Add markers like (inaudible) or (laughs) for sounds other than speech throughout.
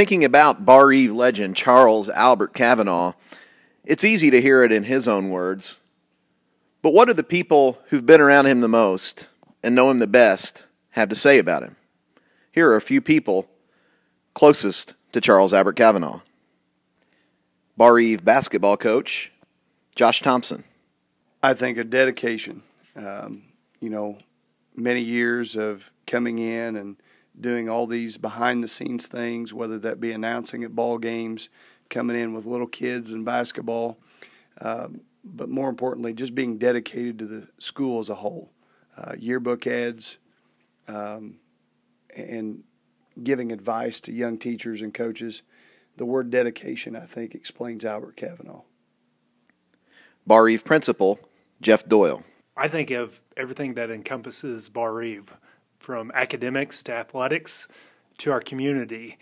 Thinking about Barr Reeve legend Charles Albert Kavanaugh, it's easy to hear it in his own words. But what do the people who've been around him the most and know him the best have to say about him? Here are a few people closest to Charles Albert Kavanaugh. Barr Reeve basketball coach Josh Thompson. I think a dedication. Um, you know, many years of coming in and doing all these behind the scenes things, whether that be announcing at ball games, coming in with little kids and basketball, um, but more importantly, just being dedicated to the school as a whole. Uh, yearbook ads, um, and giving advice to young teachers and coaches. The word dedication, I think, explains Albert Kavanaugh. Barr Reeve principal Jeff Doyle. I think of everything that encompasses Barr Reeve, from academics to athletics to our community.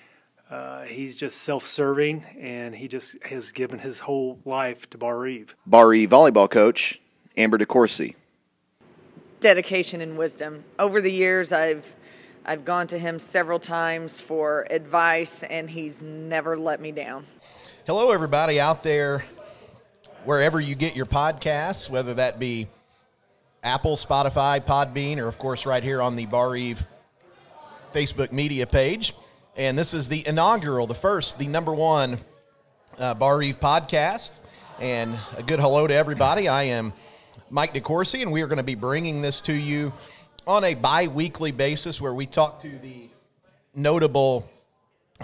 Uh, he's just self-serving, and he just has given his whole life to Barr Reeve. Barr Reeve volleyball coach Amber DeCoursey. Dedication and wisdom. Over the years, I've I've gone to him several times for advice, and he's never let me down. Hello, everybody out there, wherever you get your podcasts, whether that be Apple, Spotify, Podbean, or of course, right here on the Barr Reeve Facebook media page. And this is the inaugural, the first, the number one uh, Barr Reeve podcast. And a good hello to everybody. I am Mike DeCoursey, and we are going to be bringing this to you on a bi weekly basis where we talk to the notable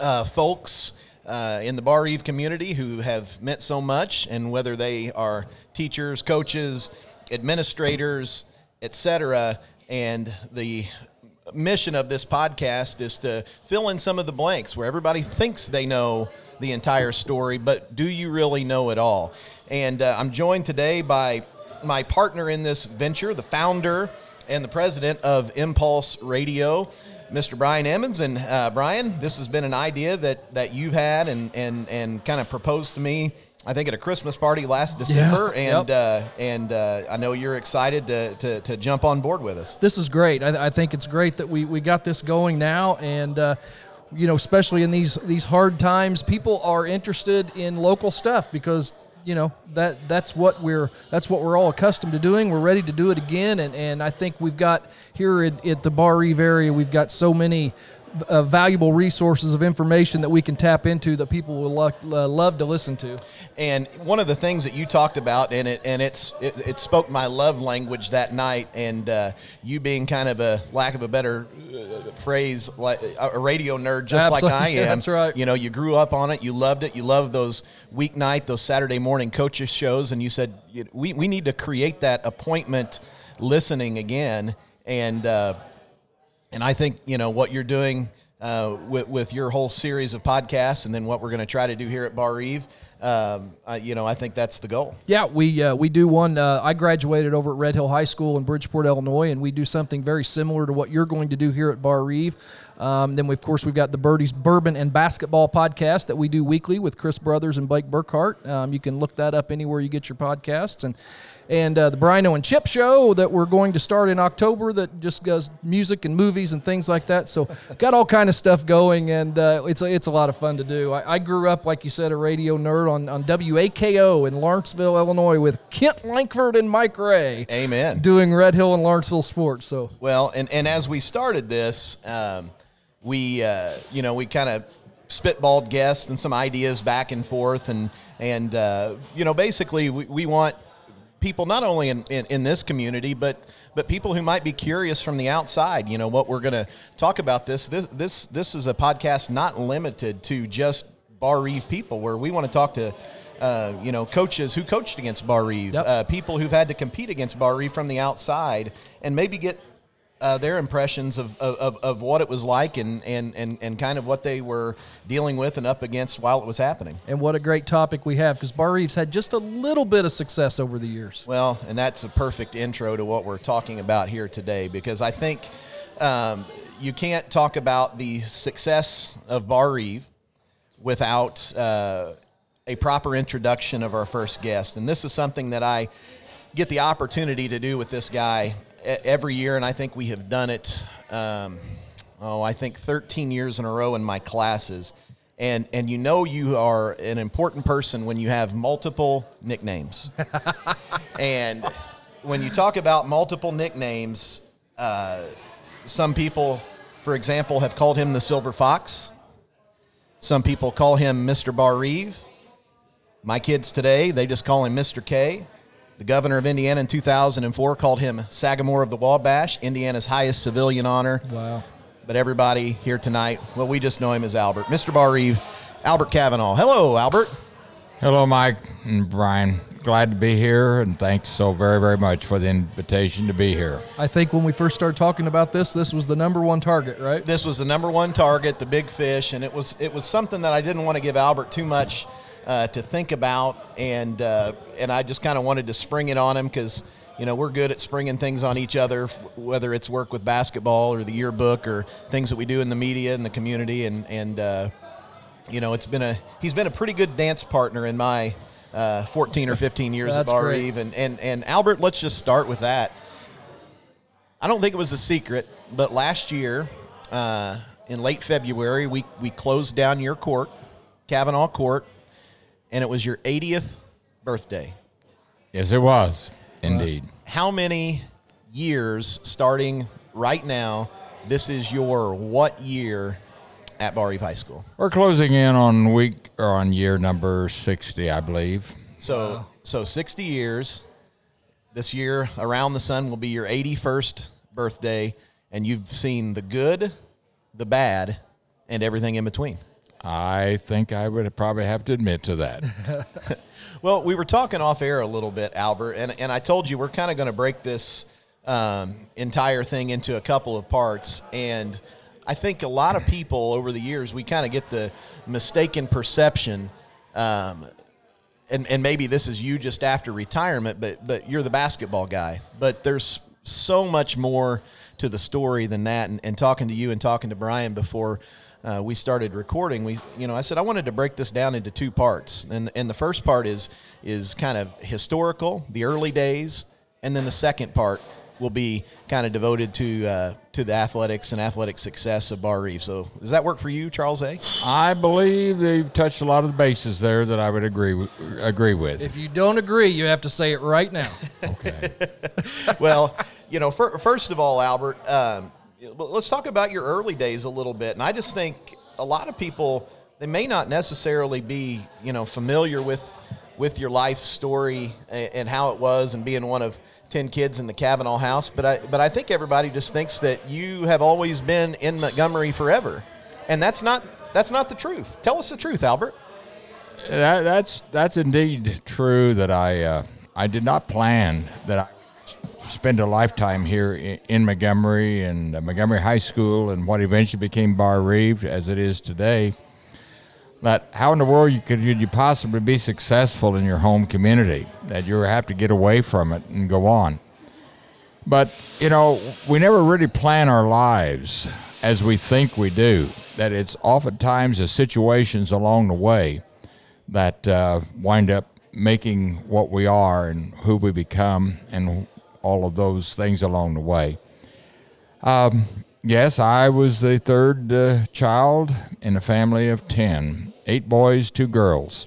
uh, folks uh, in the Barr Reeve community who have meant so much, and whether they are teachers, coaches, administrators, etc. And the mission of this podcast is to fill in some of the blanks where everybody thinks they know the entire story, but do you really know it all? And uh, I'm joined today by my partner in this venture, the founder and the president of Empulse Radio, Mr. Brian Emmons. And uh, Brian, this has been an idea that, that you've had and, and, and kind of proposed to me I think at a Christmas party last December, yeah, and yep. uh, and uh, I know you're excited to, to, to, jump on board with us. This is great. I, I, think it's great that we, we got this going now, and uh, you know, especially in these these hard times, people are interested in local stuff because you know that that's what we're that's what we're all accustomed to doing. We're ready to do it again, and, and I think we've got here at, at the Barr Reeve area, we've got so many uh, valuable resources of information that we can tap into that people will lo- uh, love to listen to. And one of the things that you talked about, and it and it's it, it spoke my love language that night. And uh, you being kind of a lack of a better uh, phrase, like a radio nerd, just Absolutely. like I (laughs) am. That's right. You know, you grew up on it, you loved it, you loved those weeknight, those Saturday morning coaches shows, and you said we we need to create that appointment listening again. And uh, and I think you know what you're doing uh, with with your whole series of podcasts, and then what we're going to try to do here at Barr Reeve. Um, uh, you know, I think that's the goal. Yeah, we uh, we do one. Uh, I graduated over at Red Hill High School in Bridgeport, Illinois, and we do something very similar to what you're going to do here at Barr Reeve. Um, then, we, of course, we've got the Birdies Bourbon and Basketball podcast that we do weekly with Chris Brothers and Blake Burkhart. Um, you can look that up anywhere you get your podcasts. And and uh, the Brino and Chip show that we're going to start in October that just does music and movies and things like that. So (laughs) got all kind of stuff going, and uh, it's a, it's a lot of fun to do. I, I, grew up, like you said, a radio nerd on, on WAKO in Lawrenceville, Illinois, with Kent Lankford and Mike Ray. Amen. Doing Red Hill and Lawrenceville sports. So well, and and as we started this, um, we uh, you know we kind of spitballed guests and some ideas back and forth, and and uh, you know basically we, we want people not only in, in, in, this community, but but people who might be curious from the outside. You know what we're going to talk about this. This this this is a podcast not limited to just Barr Reeve people, where we want to talk to. Uh, you know, coaches who coached against Barr Reeve, yep. uh, people who've had to compete against Barr Reeve from the outside, and maybe get uh, their impressions of, of, of what it was like and, and, and, and kind of what they were dealing with and up against while it was happening. And what a great topic we have because Barr Reeve's had just a little bit of success over the years. Well, and that's a perfect intro to what we're talking about here today because I think um, you can't talk about the success of Barr Reeve without uh, a proper introduction of our first guest. And this is something that I get the opportunity to do with this guy every year, and I think we have done it. Um, oh, I think 13 years in a row in my classes. and and you know you are an important person when you have multiple nicknames. (laughs) and when you talk about multiple nicknames, uh, some people, for example, have called him the Silver Fox. Some people call him Mr. Barr-Reeve. My kids today, they just call him Mr. K. The governor of Indiana in 2004 called him Sagamore of the Wabash, Indiana's highest civilian honor. Wow. But everybody here tonight, well, we just know him as Albert. Mr. Barr-Reeve, Albert Kavanaugh. Hello, Albert. Hello, Mike and Brian. Glad to be here, and thanks so very, very much for the invitation to be here. I think when we first started talking about this, this was the number one target, right? This was the number one target, the big fish, and it was it was something that I didn't want to give Albert too much uh, to think about, and uh, and I just kind of wanted to spring it on him because you know we're good at springing things on each other, whether it's work with basketball or the yearbook or things that we do in the media and the community, and and uh, you know it's been a he's been a pretty good dance partner in my uh, 14 or 15 years of great. Eve, and and and Albert, let's just start with that. I don't think it was a secret, but last year, uh, in late February, we, we closed down your court, Kavanaugh Court, and it was your 80th birthday. Yes, it was indeed. Uh, how many years, starting right now, this is your what year at Barr Reeve High School? We're closing in on week or on year number sixty, I believe. So, so 60 years. This year, Around the Sun will be your 81st birthday, and you've seen the good, the bad, and everything in between. I think I would probably have to admit to that. (laughs) Well, we were talking off air a little bit, Albert, and, and I told you we're kind of going to break this um, entire thing into a couple of parts. And I think a lot of people over the years, we kind of get the mistaken perception, um, and, and maybe this is you just after retirement, but, but you're the basketball guy. But there's so much more to the story than that. And, and talking to you and talking to Brian before uh, we started recording, we you know I said I wanted to break this down into two parts, and and the first part is is kind of historical, the early days, and then the second part will be kind of devoted to uh, to the athletics and athletic success of Barr Reeve. So does that work for you, Charles A? I believe they've touched a lot of the bases there that I would agree with, agree with. If you don't agree, you have to say it right now. okay. (laughs) well, you know, fir- first of all, Albert, um, well, let's talk about your early days a little bit. And I just think a lot of people they may not necessarily be, you know, familiar with with your life story and, how it was, and being one of ten kids in the Kavanaugh house. But I but I think everybody just thinks that you have always been in Montgomery forever, and that's not that's not the truth. Tell us the truth, Albert. That, that's that's indeed true. That I uh, I did not plan that I spend a lifetime here in, Montgomery and uh, Montgomery High School and what eventually became Barr Reeve as it is today. That how in the world could you possibly be successful in your home community? That you have to get away from it and go on. But you know we never really plan our lives as we think we do. That it's oftentimes the situations along the way that uh, wind up making what we are and who we become and all of those things along the way. Um, yes, I was the third uh, child in a family of 10, eight boys, two girls.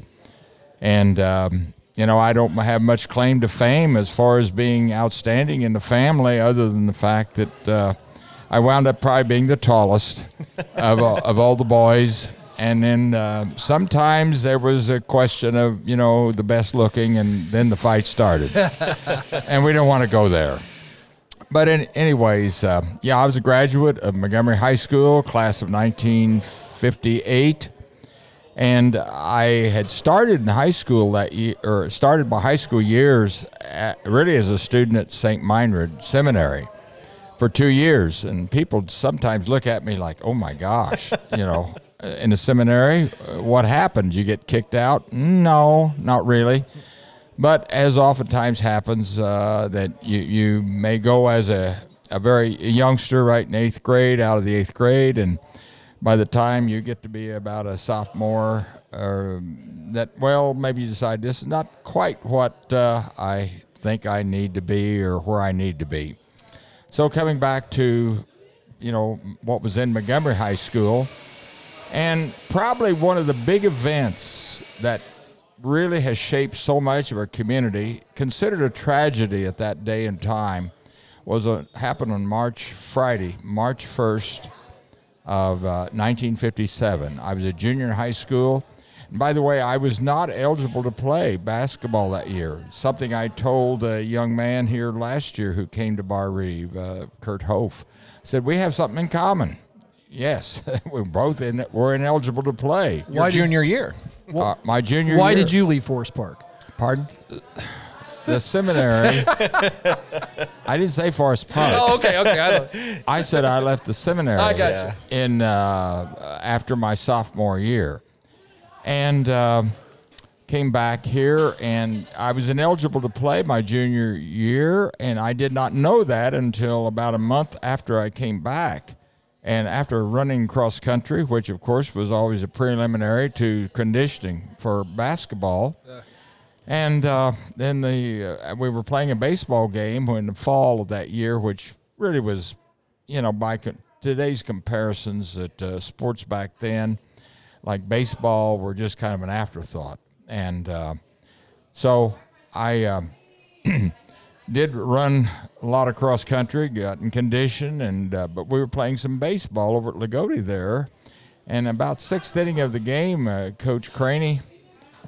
And, um, you know, I don't have much claim to fame as far as being outstanding in the family, other than the fact that uh, I wound up probably being the tallest of, all- of all the boys. And then uh, sometimes there was a question of, you know, the best looking, and then the fight started. (laughs) and we didn't want to go there. But in, anyways, uh, yeah, I was a graduate of Montgomery High School, class of 1958. And I had started in high school that year, or started my high school years at, really as a student at St. Meinrad Seminary for two years. And people sometimes look at me like, oh my gosh, you know, in the seminary, uh, what happened? You get kicked out? No, not really. But as oftentimes happens, uh, that you, you may go as a, a very youngster, right in eighth grade, out of the eighth grade, and by the time you get to be about a sophomore, or that well, maybe you decide this is not quite what uh, I think I need to be or where I need to be. So coming back to, you know, what was in Montgomery High School, And probably one of the big events that really has shaped so much of our community, considered a tragedy at that day and time, was a, happened on March Friday, March 1st of uh, 1957. I was a junior in high school. And by the way, I was not eligible to play basketball that year. Something I told a young man here last year who came to Barr Reeve, uh, Kurt Hof, said we have something in common. Yes, (laughs) we're both in. We're ineligible to play. Your Why did- junior year. Uh, my junior. Year Why year- did you leave Forest Park? Pardon? The seminary. (laughs) I didn't say Forest Park. Oh, okay, okay. I don't, (laughs) I said I left the seminary. I got you. In uh, after my sophomore year, and um came back here, and I was ineligible to play my junior year, and I did not know that until about a month after I came back. And after running cross country, which of course was always a preliminary to conditioning for basketball, and uh, then the uh, we were playing a baseball game in the fall of that year, which really was, you know, by con- today's comparisons, that uh, sports back then, like baseball, were just kind of an afterthought. And uh, so I um (clears throat) did run a lot of cross country, got in condition, and uh, but we were playing some baseball over at Lagodi there. And about sixth inning of the game, uh, Coach Craney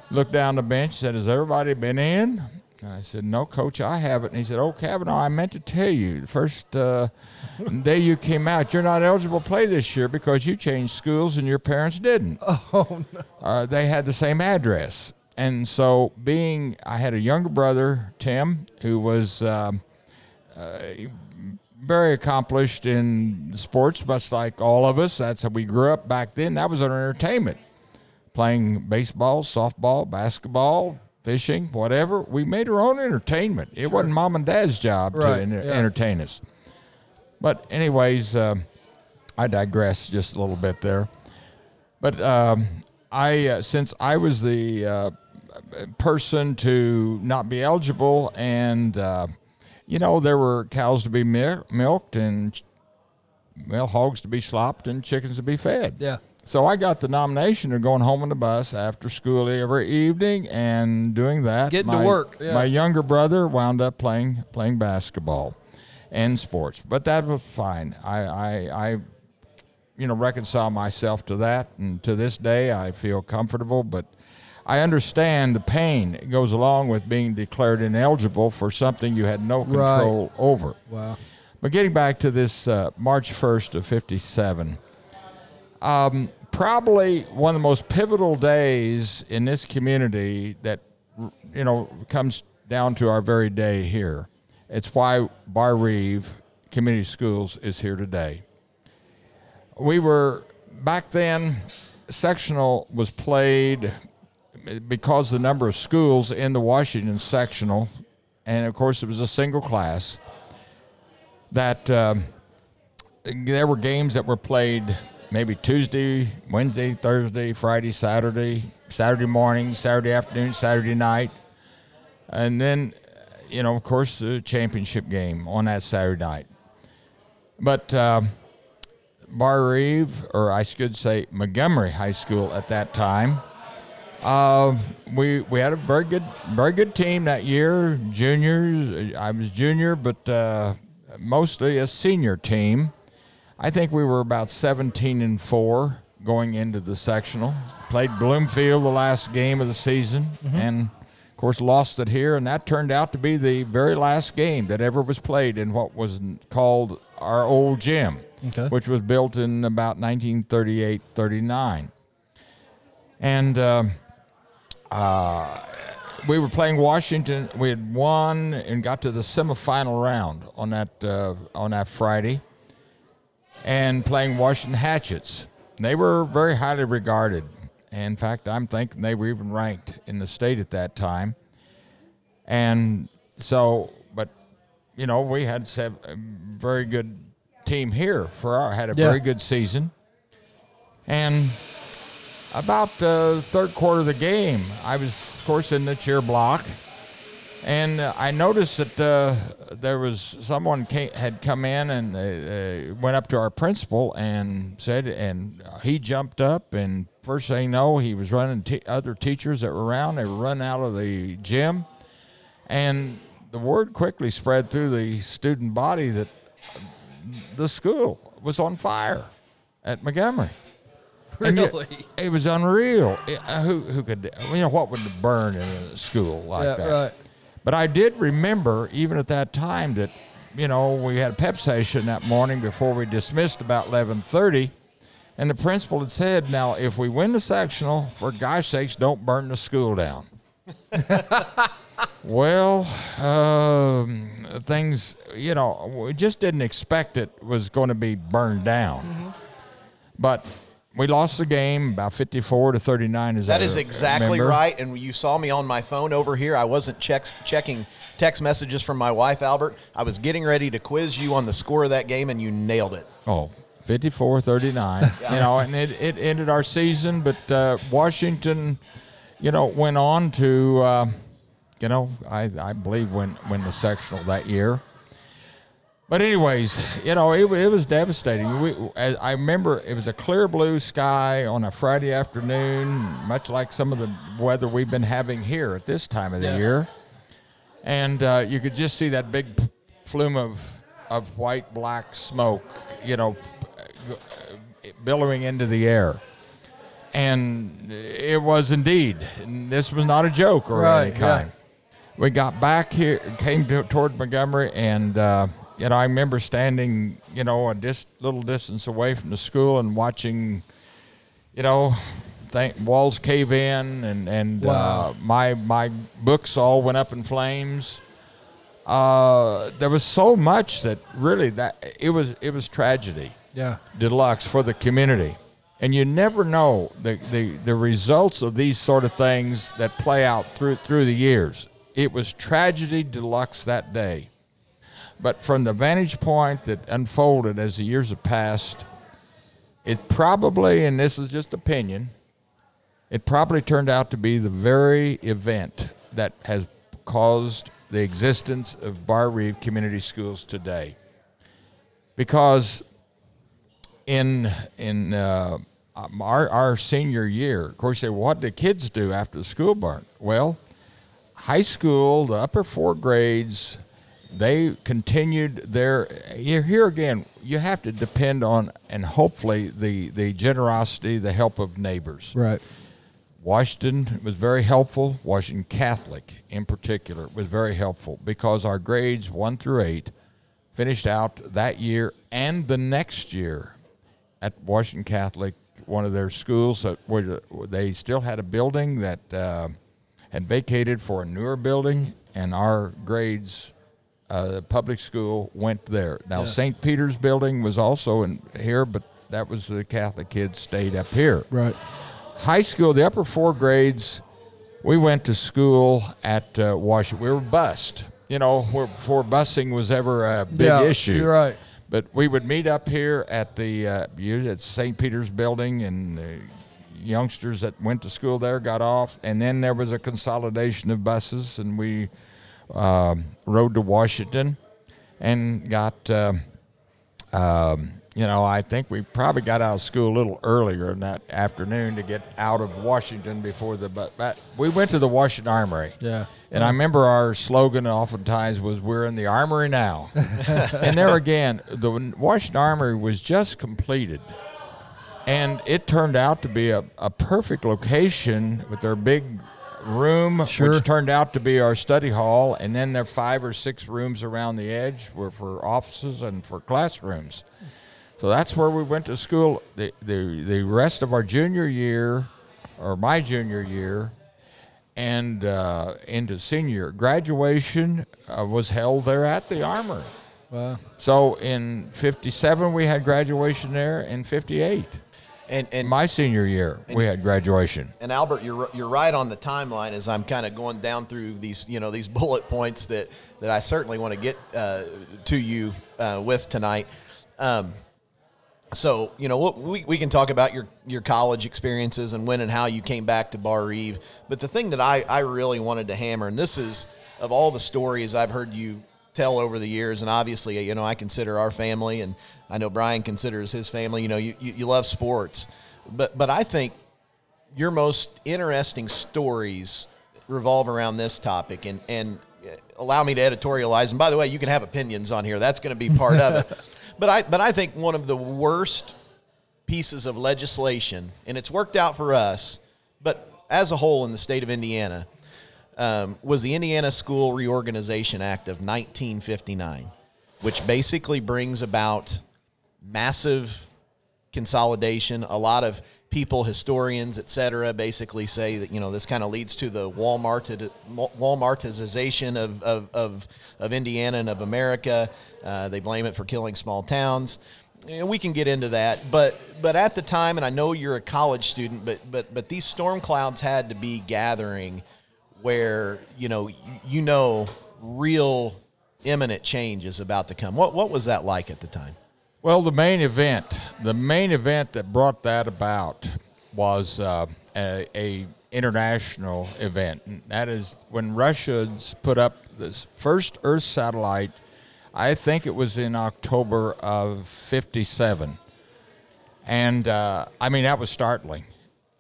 looked down the bench, said, "Has everybody been in?" And I said, "No, Coach, I haven't." And he said, "Oh, Kavanaugh, I meant to tell you, the first uh, (laughs) day you came out, you're not eligible to play this year because you changed schools and your parents didn't. (laughs) Oh no! Uh, they had the same address, and so being, I had a younger brother, Tim, who was." Um, very accomplished in sports, much like all of us. That's how we grew up back then. That was our entertainment. Playing baseball, softball, basketball, fishing, whatever. We made our own entertainment. It wasn't mom and dad's job Right, to en- yeah. entertain us. But, anyways, um, I digress just a little bit there. But um, I, uh, since I was the uh, person to not be eligible, and uh, you know there were cows to be mil- milked, and well, hogs to be slopped, and chickens to be fed. Yeah. So I got the nomination of going home on the bus after school every evening and doing that. Getting to work, yeah. My younger brother wound up playing playing basketball and sports, but that was fine. I, I, I you know, reconcile myself to that, and to this day, I feel comfortable. But I understand the pain that goes along with being declared ineligible for something you had no control over. Wow. But getting back to this uh, March 1st of 57, um, probably one of the most pivotal days in this community that, you know, comes down to our very day here. It's why Barr Reeve Community Schools is here today. We were, back then, sectional was played because the number of schools in the Washington sectional, and of course it was a single class, that um, there were games that were played maybe Tuesday, Wednesday, Thursday, Friday, Saturday, Saturday morning, Saturday afternoon, Saturday night, and then, you know, of course, the championship game on that Saturday night. But um Barr Reeve, or I should say Montgomery High School at that time, uh, we we had a very good very good team that year. Juniors, I was junior, but uh, mostly a senior team. I think we were about 17 and four going into the sectional. Played Bloomfield the last game of the season, and of course lost it here. And that turned out to be the very last game that ever was played in what was called our old gym, Okay. which was built in about 1938, 39. And um, uh, we were playing Washington. We had won and got to the semifinal round on that uh, on that Friday, and playing Washington Hatchets. They were very highly regarded. In fact, I'm thinking they were even ranked in the state at that time. And so, but you know, we had a very good team here for our had a Yeah. very good season. And about the third quarter of the game, I was, of course, in the cheer block, And uh, I noticed that uh, there was someone came, had come in and uh, went up to our principal and said, and he jumped up and first thing you know, he was running t- other teachers that were around. They were running out of the gym, and the word quickly spread through the student body that the school was on fire at Montgomery. (laughs) Really? it was unreal. It- who who could you know what would burn in a school like Yeah, that? right. But I did remember even at that time that you know we had a pep session that morning before we dismissed about eleven thirty, and the principal had said, "Now if we win the sectional, for gosh sakes, don't burn the school down." (laughs) well, um, things you know we just didn't expect it was going to be burned down, but. We lost the game about 54 to 39. Is That I is exactly remember. right. And you saw me on my phone over here. I wasn't checks, checking text messages from my wife, Albert. I was getting ready to quiz you on the score of that game, and you nailed it. Oh, 54 39. (laughs) You know, and it, it ended our season, but uh, Washington, you know, went on to, uh, you know, I, I believe win, win the sectional that year. But, anyways, you know, it, it was devastating. We, I I remember it was a clear blue sky on a Friday afternoon, much like some of the weather we've been having here at this time of the Yeah. year and uh, you could just see that big flume of of white black smoke, you know, uh, billowing into the air. And it was indeed. This was not a joke or Right, any kind. We got back here, came to, toward Montgomery, and uh, you know I remember standing, you know, a dis- little distance away from the school and watching, you know, th- walls cave in, and and Wow. uh, my my books all went up in flames. Uh, there was so much that really that it was it was tragedy Yeah. deluxe for the community. And you never know the, the, the results of these sort of things that play out through through the years. It was tragedy deluxe that day. But from the vantage point that unfolded as the years have passed, it probably, and this is just opinion, it probably turned out to be the very event that has caused the existence of Barr Reeve Community Schools today. Because in in uh, our our senior year, of course, they what did kids do after the school burnt? Well, high school, the upper four grades, they continued their. Here here again, you have to depend on and hopefully the the generosity, the help of neighbors. Right. Washington was very helpful. Washington Catholic, in particular, was very helpful because our grades one through eight finished out that year and the next year at Washington Catholic, one of their schools that were they still had a building that uh, had vacated for a newer building, and our grades. Uh, public school went there. Now St. Peter's building was also in here, but that was the Catholic kids stayed up here Right. high school, the upper four grades, we went to school at uh, Washington. We were bused, you know, where, before busing was ever a big yeah, issue. You're right. But we would meet up here at the uh, at St. Peter's building, and the youngsters that went to school there got off, and then there was a consolidation of buses, and we um, rode to Washington and got. Uh, um, you know, I think we probably got out of school a little earlier in that afternoon to get out of Washington before the. But, but we went to the Washington Armory. Yeah. And I remember our slogan oftentimes was "We're in the Armory now," (laughs) and there again, the Washington Armory was just completed, and it turned out to be a, a perfect location with their big room, Sure. which turned out to be our study hall, and then there are five or six rooms around the edge were for offices and for classrooms. So that's where we went to school. The, the, the rest of our junior year, or my junior year, and uh, into senior graduation uh, was held there at the Armory. Wow. So in '57 we had graduation there. In '58, And and my senior year, we had graduation. And Albert, you're you're right on the timeline as I'm kind of going down through these you know these (laughs) bullet points that that I certainly want to get uh, to you uh, with tonight. Um, so you know we, we can talk about your your college experiences and when and how you came back to Barr Reeve. But the thing that I I really wanted to hammer, and this is of all the stories I've heard you tell over the years, and obviously, you know, I consider our family, and I know Brian considers his family. You know, you, you, you love sports, but but I think your most interesting stories revolve around this topic, and and uh, allow me to editorialize. And by the way, you can have opinions on here. That's going to be part of it. (laughs) But I but I think one of the worst pieces of legislation, and it's worked out for us, but as a whole in the state of Indiana, um, was the Indiana School Reorganization Act of 1959, which basically brings about massive consolidation. A lot of people, historians, et cetera, basically say that you know this kind of leads to the Walmart Walmartization of, of, of, of Indiana and of America. Uh, they blame it for killing small towns. And we can get into that, but but at the time, and I know you're a college student, but but but these storm clouds had to be gathering, where you know you, know real imminent change is about to come. What what was that like at the time? Well, the main event, the main event that brought that about was uh, a, a, international event. And that is when Russians put up this first Earth satellite. I think it was in October of '57, and uh, I mean that was startling.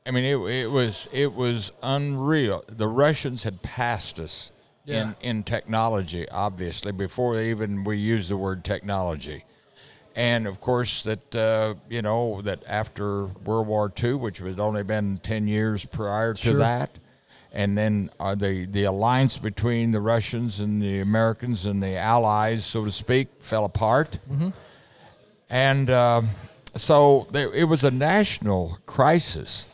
I mean it, it was it was unreal. The Russians had passed us Yeah. in in technology, obviously, before even we used the word technology and of course that uh, you know that after World War II, which had only been ten years prior to Sure. that, and then uh, the the alliance between the Russians and the Americans and the Allies, so to speak, fell apart, and uh, so there, it was a national crisis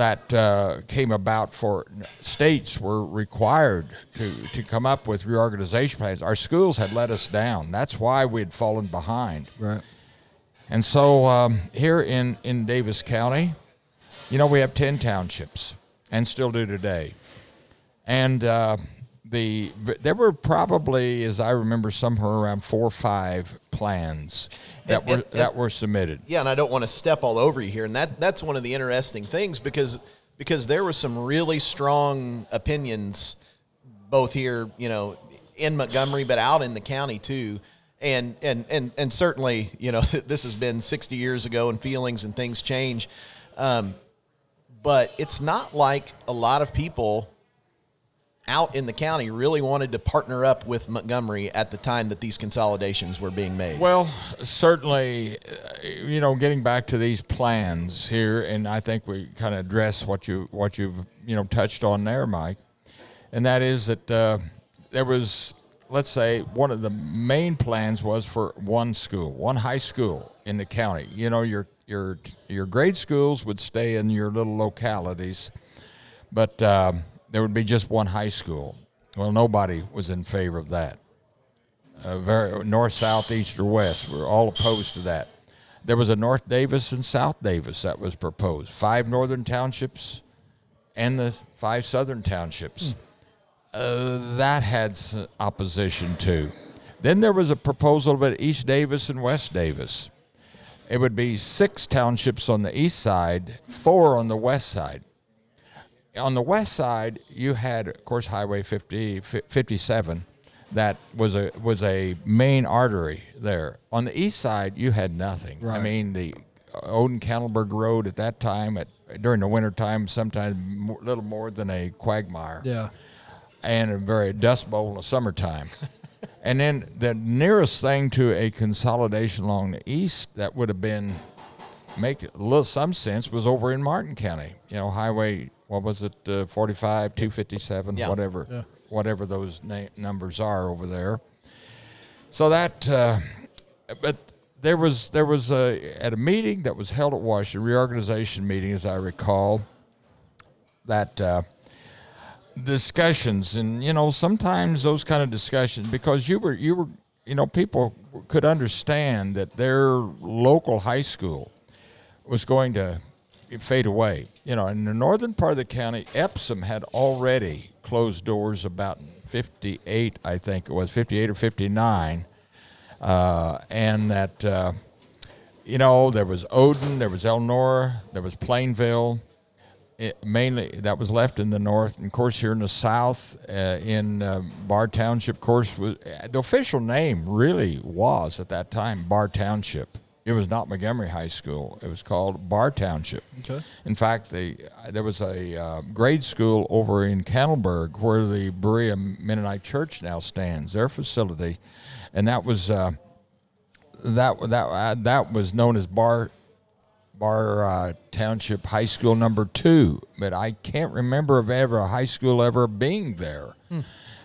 that uh, came about for states were required to, to come up with reorganization plans. Our schools had let us down. That's why we had fallen behind. Right. And so um, here in, in Daviess County, you know, we have 10 townships and still do today. And uh, the there were probably, as I remember, somewhere around four or five plans that And- were and- and- that were submitted. Yeah, and I don't want to step all over you here, and that that's one of the interesting things because because there were some really strong opinions, both here, you know, in Montgomery, but out in the county too. And and and and certainly, you know, (laughs) this has been 60 years ago, and feelings and things change. Um, but it's not like a lot of people out in the county really wanted to partner up with Montgomery at the time that these consolidations were being made. Well, certainly, uh, you know, getting back to these plans here, and I think we kind of address what you what you've you know touched on there, Mike, and that is that uh, there was, let's say, one of the main plans was for one school, one high school in the county. You know, your your your grade schools would stay in your little localities, but um, there would be just one high school. Well, nobody was in favor of that uh, very north, south, east, or west. We're all opposed to that. There was a North Daviess and South Daviess that was proposed. Five northern townships and the five southern townships. Uh, that had opposition too. Then there was a proposal about East Daviess and West Daviess. It would be six townships on the east side, four on the west side on the west side, you had, of course, Highway 50, 57, that was a was a main artery there. On the east side, you had nothing. I mean, the uh, Odon Cannelburg Road at that time, at during the winter time, sometimes a little more than a quagmire Yeah. and a very dust bowl in the summertime. (laughs) and then the nearest thing to a consolidation along the east that would have been make a little some sense was over in Martin County. You know, Highway what was it, uh, 45, 257, Yeah. whatever, Yeah. whatever those na- numbers are over there. So that, uh, but there was there was a at a meeting that was held at Washington reorganization meeting, as I recall, that. Uh, discussions and you know sometimes those kind of discussions because you were you were you know people could understand that their local high school was going to fade away you know in the northern part of the county epsom had already closed doors about 58 i think it was 58 or 59 uh, and that uh, you know there was odon there was elnora there was plainville it mainly that was left in the north, and of course here in the south, uh, in uh, Barr Township. Of course, was, the official name really was at that time Barr Township. It was not Montgomery High School. It was called Barr Township. Okay. In fact, the, there was a uh, grade school over in Cannelburg where the Berea Mennonite Church now stands. Their facility, and that was uh, that that uh, that was known as Bar Bar uh, Township High School number two, but I can't remember of ever a high school ever being there.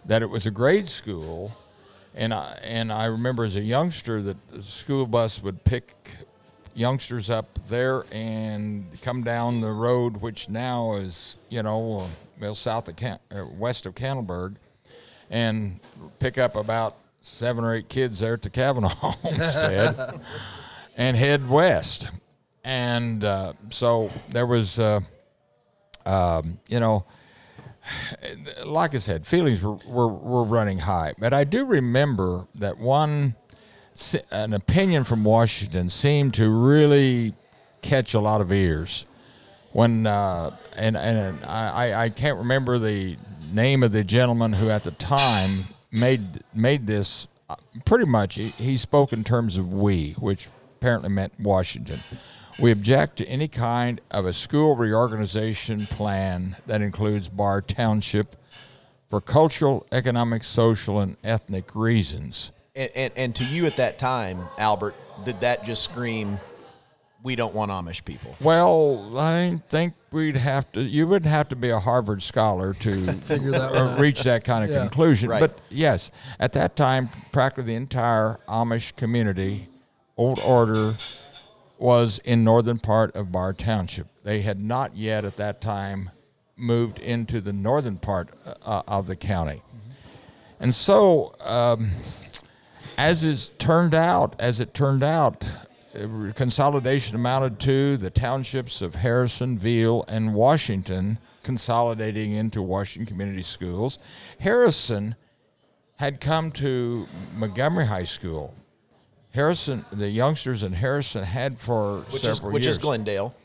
That it was a grade school, and I and I remember as a youngster that the school bus would pick youngsters up there and come down the road, which now is you know well south of Can- uh, west of Cannelburg, and pick up about seven or eight kids there to Kavanaugh (laughs) Homestead (laughs) and head west. And uh, so there was, uh, um, you know, like I said, feelings were, were, were running high. But I do remember that one, an opinion from Washington seemed to really catch a lot of ears. When, uh, and, and I, I- can't remember the name of the gentleman who at the time made, made this uh, pretty much, he, he spoke in terms of we, which apparently meant Washington. We object to any kind of a school reorganization plan that includes Barr Township for cultural, economic, social, and ethnic reasons. And, and, and to you at that time, Albert, did that just scream, we don't want Amish people? Well, I think we'd have to. You wouldn't have to be a Harvard scholar to (laughs) Figure that one uh, reach that kind of Yeah. conclusion. Right. But yes, at that time, practically the entire Amish community, Old Order, was in northern part of Barr Township. They had not yet at that time moved into the northern part uh, of the county. And so, um, as is turned out, as it turned out, uh, consolidation amounted to the townships of Harrison, Veale, and Washington consolidating into Washington Community Schools. Harrison had come to Montgomery High School. Harrison, the youngsters in Harrison had for Which is which years. is Glendale.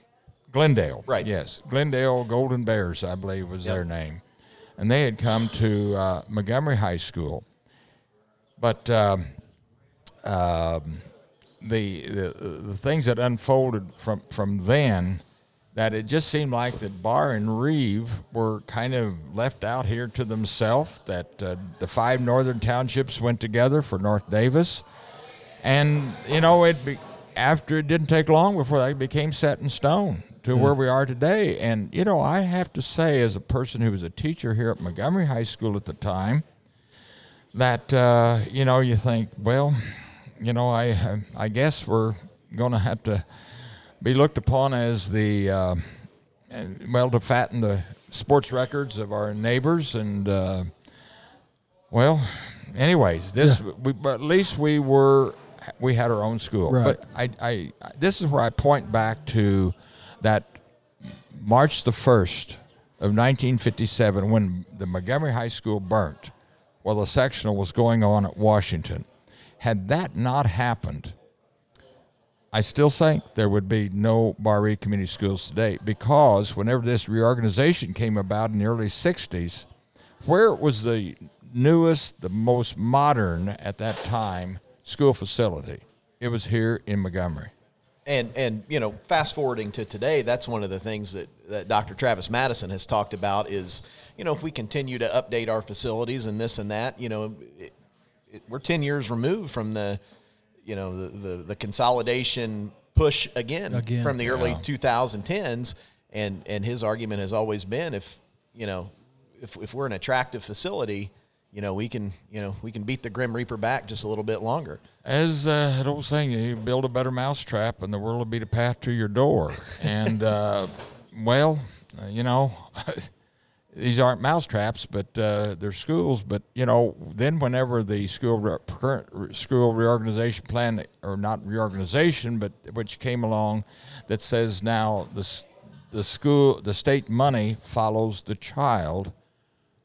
Glendale. Right. Yes. Glendale Golden Bears, I believe, was Yep. their name. And they had come to uh, Montgomery High School. But um, um, the, the the things that unfolded from, from then, that it just seemed like that Barr and Reeve were kind of left out here to themselves, that uh, the five northern townships went together for North Daviess. And, you know, it be, after it didn't take long before that became set in stone to where we are today. And, you know, I have to say, as a person who was a teacher here at Montgomery High School at the time, that, uh, you know, you think, well, you know, I, I guess we're going to have to be looked upon as the, uh, well, to fatten the sports records of our neighbors and, uh, well, anyways, this we, but at least we were we had our own school. Right. But I, I this is where I point back to that March the first of 1957 when the Montgomery High School burnt while the sectional was going on at Washington. Had that not happened, I still think there would be no Barr Reeve Community Schools today because whenever this reorganization came about in the early 60s, where it was the newest, the most modern at that time school facility? It was here in Montgomery. And and you know, fast forwarding to today, that's one of the things that, that Dr. Travis Madison has talked about is, you know, if we continue to update our facilities and this and that, you know, it, it, we're 10 years removed from the, you know, the, the, the consolidation push again, Again. from the early 2010s. And, and his argument has always been if, you know, if, if we're an attractive facility, you know, we can, you know, we can beat the Grim Reaper back just a little bit longer. As uh, that old saying, you build a better mousetrap and the world will be the path to your door. (laughs) and, uh, well, uh, you know, (laughs) these aren't mousetraps, but uh, they're schools. But, you know, then whenever the school re- current re- school reorganization plan, or not reorganization, but which came along that says now the, the school, the state money follows the child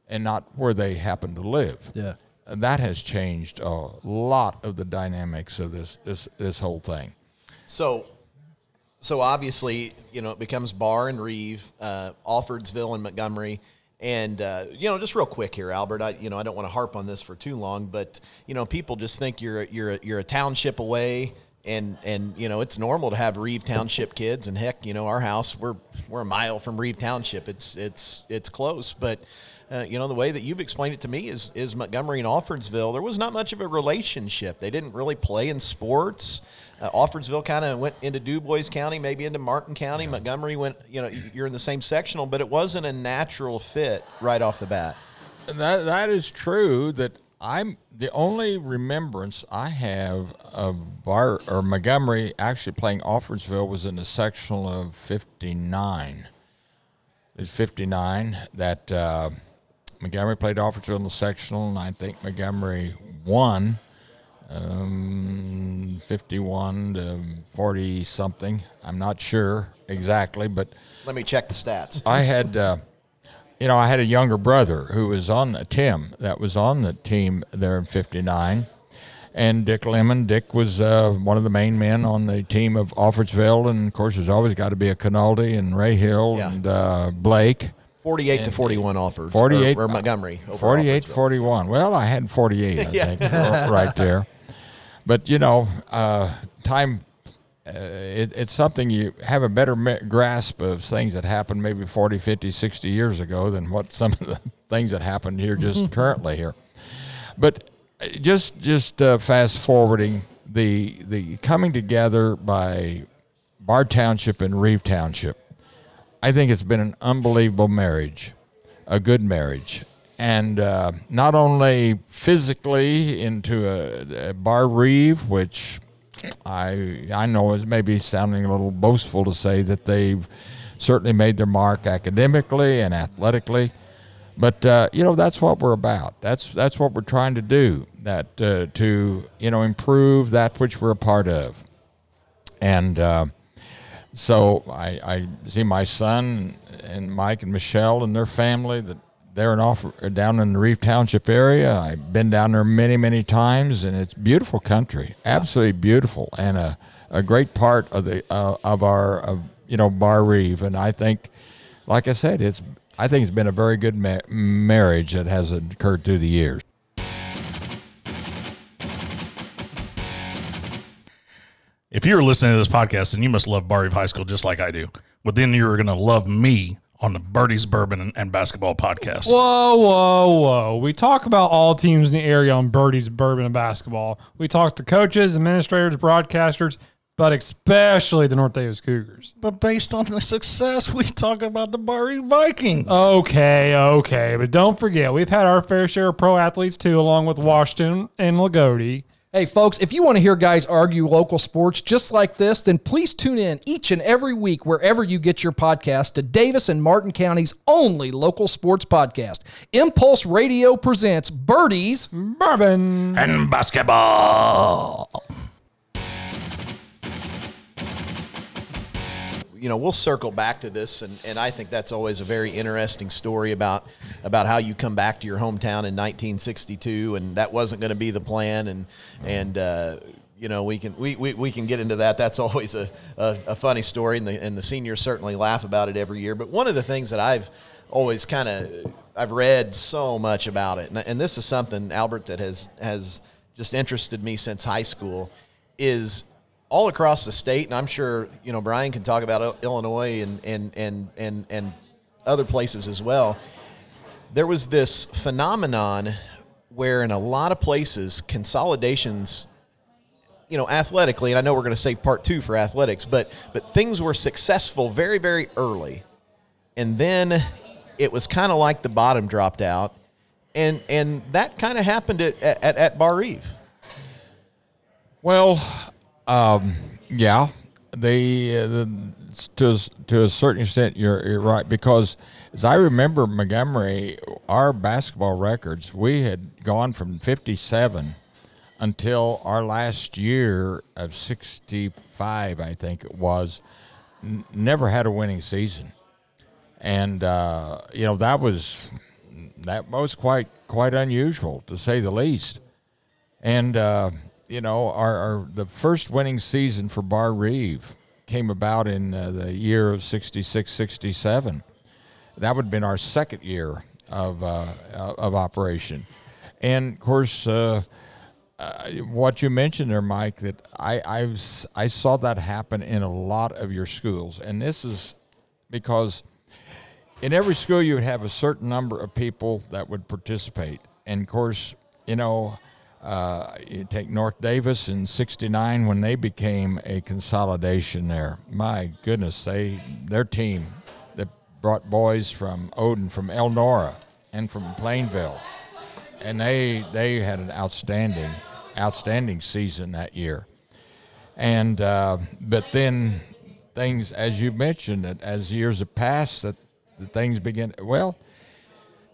and not where they happen to live Yeah. and that has changed a lot of the dynamics of this this this whole thing. So, so obviously, you know, it becomes Barr and Reeve, uh, Alfordsville and Montgomery. And uh, you know, just real quick here, Albert. I you know I don't want to harp on this for too long, but you know, people just think you're a, you're you're a township away, and and you know it's normal to have Reeve Township (laughs) kids. And heck, you know, our house we're we're a mile from Reeve Township. It's it's it's close, but uh, you know, the way that you've explained it to me is is Montgomery and Alfordsville. There was not much of a relationship. They didn't really play in sports. Uh, Alfordsville kind of went into Dubois County, maybe into Martin County. Montgomery went, you know, you're in the same sectional, but it wasn't a natural fit right off the bat. That that is true. That I'm the only remembrance I have of Barr or Montgomery actually playing Alfordsville was in the sectional of '59. It's '59 that uh, Montgomery played Alfordsville in the sectional, and I think Montgomery won um, 51 to 40 something. I'm not sure exactly, but Let me check the stats. I had, uh, you know, I had a younger brother who was on the Tim that was on the team there in '59, and Dick Lemon. Dick was uh, one of the main men on the team of Alfordsville, and of course, there's always got to be a Canaldi and Ray Hill Yeah. and uh, Blake. 48 to 41 offered. 48 or, or Montgomery. over 48 Alfordsville. 41 well i had 48 i (laughs) Yeah. think right there but you know uh, time uh, it, it's something you have a better grasp of things that happened maybe 40 50 60 years ago than what some of the (laughs) things that happened here just (laughs) currently here but uh, just just uh, fast forwarding the the coming together by Barr Township and Reeve Township I think it's been an unbelievable marriage, a good marriage. And uh, not only physically into a, a Barr Reeve, which I I know is maybe sounding a little boastful to say that they've certainly made their mark academically and athletically, but uh, you know that's what we're about. That's that's what we're trying to do. That uh, to you know improve that which we're a part of, and. Uh, so I, I see my son and Mike and Michelle and their family that they're in off down in the Reeve Township area. I've been down there many many times, and it's beautiful country, absolutely beautiful, and a, a great part of the uh, of our of, you know Barr Reeve. And I think, like I said, it's I think it's been a very good ma- marriage that has occurred through the years. If you're listening to this podcast, then you must love Barr Reeve High School just like I do. But then you're going to love me on the Birdie's Bourbon and, and Basketball podcast. Whoa, whoa, whoa. We talk about all teams in the area on Birdie's Bourbon and Basketball. We talk to coaches, administrators, broadcasters, but especially the North Daviess Cougars. But based on the success, we talk about the Barr Reeve Vikings. Okay, okay. But don't forget, we've had our fair share of pro athletes too, along with Washington and Loogootee. Hey, folks, if you want to hear guys argue local sports just like this, then please tune in each and every week wherever you get your podcast to Daviess and Martin County's only local sports podcast. Empulse Radio presents Birdies. Bourbon. and basketball. You know, we'll circle back to this, and, and I think that's always a very interesting story about about how you come back to your hometown in 1962, and that wasn't going to be the plan, and and uh, you know we can we, we, we can get into that. That's (laughs) always a, a, a funny story, and the and the seniors certainly laugh about it every year. But one of the things that I've always kind of I've read so much about it, and, and this is something Albert that has has just interested me since high school, is all across the state, and I'm sure you know Brian can talk about Illinois and and and and and other places as well. There was this phenomenon where, in a lot of places, consolidations, you know, athletically, and I know we're going to save part two for athletics, but but things were successful very very early, and then it was kind of like the bottom dropped out, and and that kind of happened at at, at Barr Reeve. Well, um, yeah, they uh, the, to to a certain extent you're, you're right because as I remember Montgomery, our basketball records we had gone from 57 until our last year of 65, I think it was, n- never had a winning season, and uh, you know that was that was quite quite unusual to say the least. And uh, you know, our, our the first winning season for Bar Reeve came about in uh, the year of 66, 67. That would have been our second year of, uh, of operation. And of course, uh, uh, what you mentioned there, Mike, that I, I, was, I saw that happen in a lot of your schools. And this is because in every school you would have a certain number of people that would participate. And of course, you know, uh, you take North Daviess in '69 when they became a consolidation there. My goodness, they their team that brought boys from Odon, from Elnora, and from Plainville, and they they had an outstanding outstanding season that year. And uh, but then things, as you mentioned, that as years have passed, that the things begin. Well,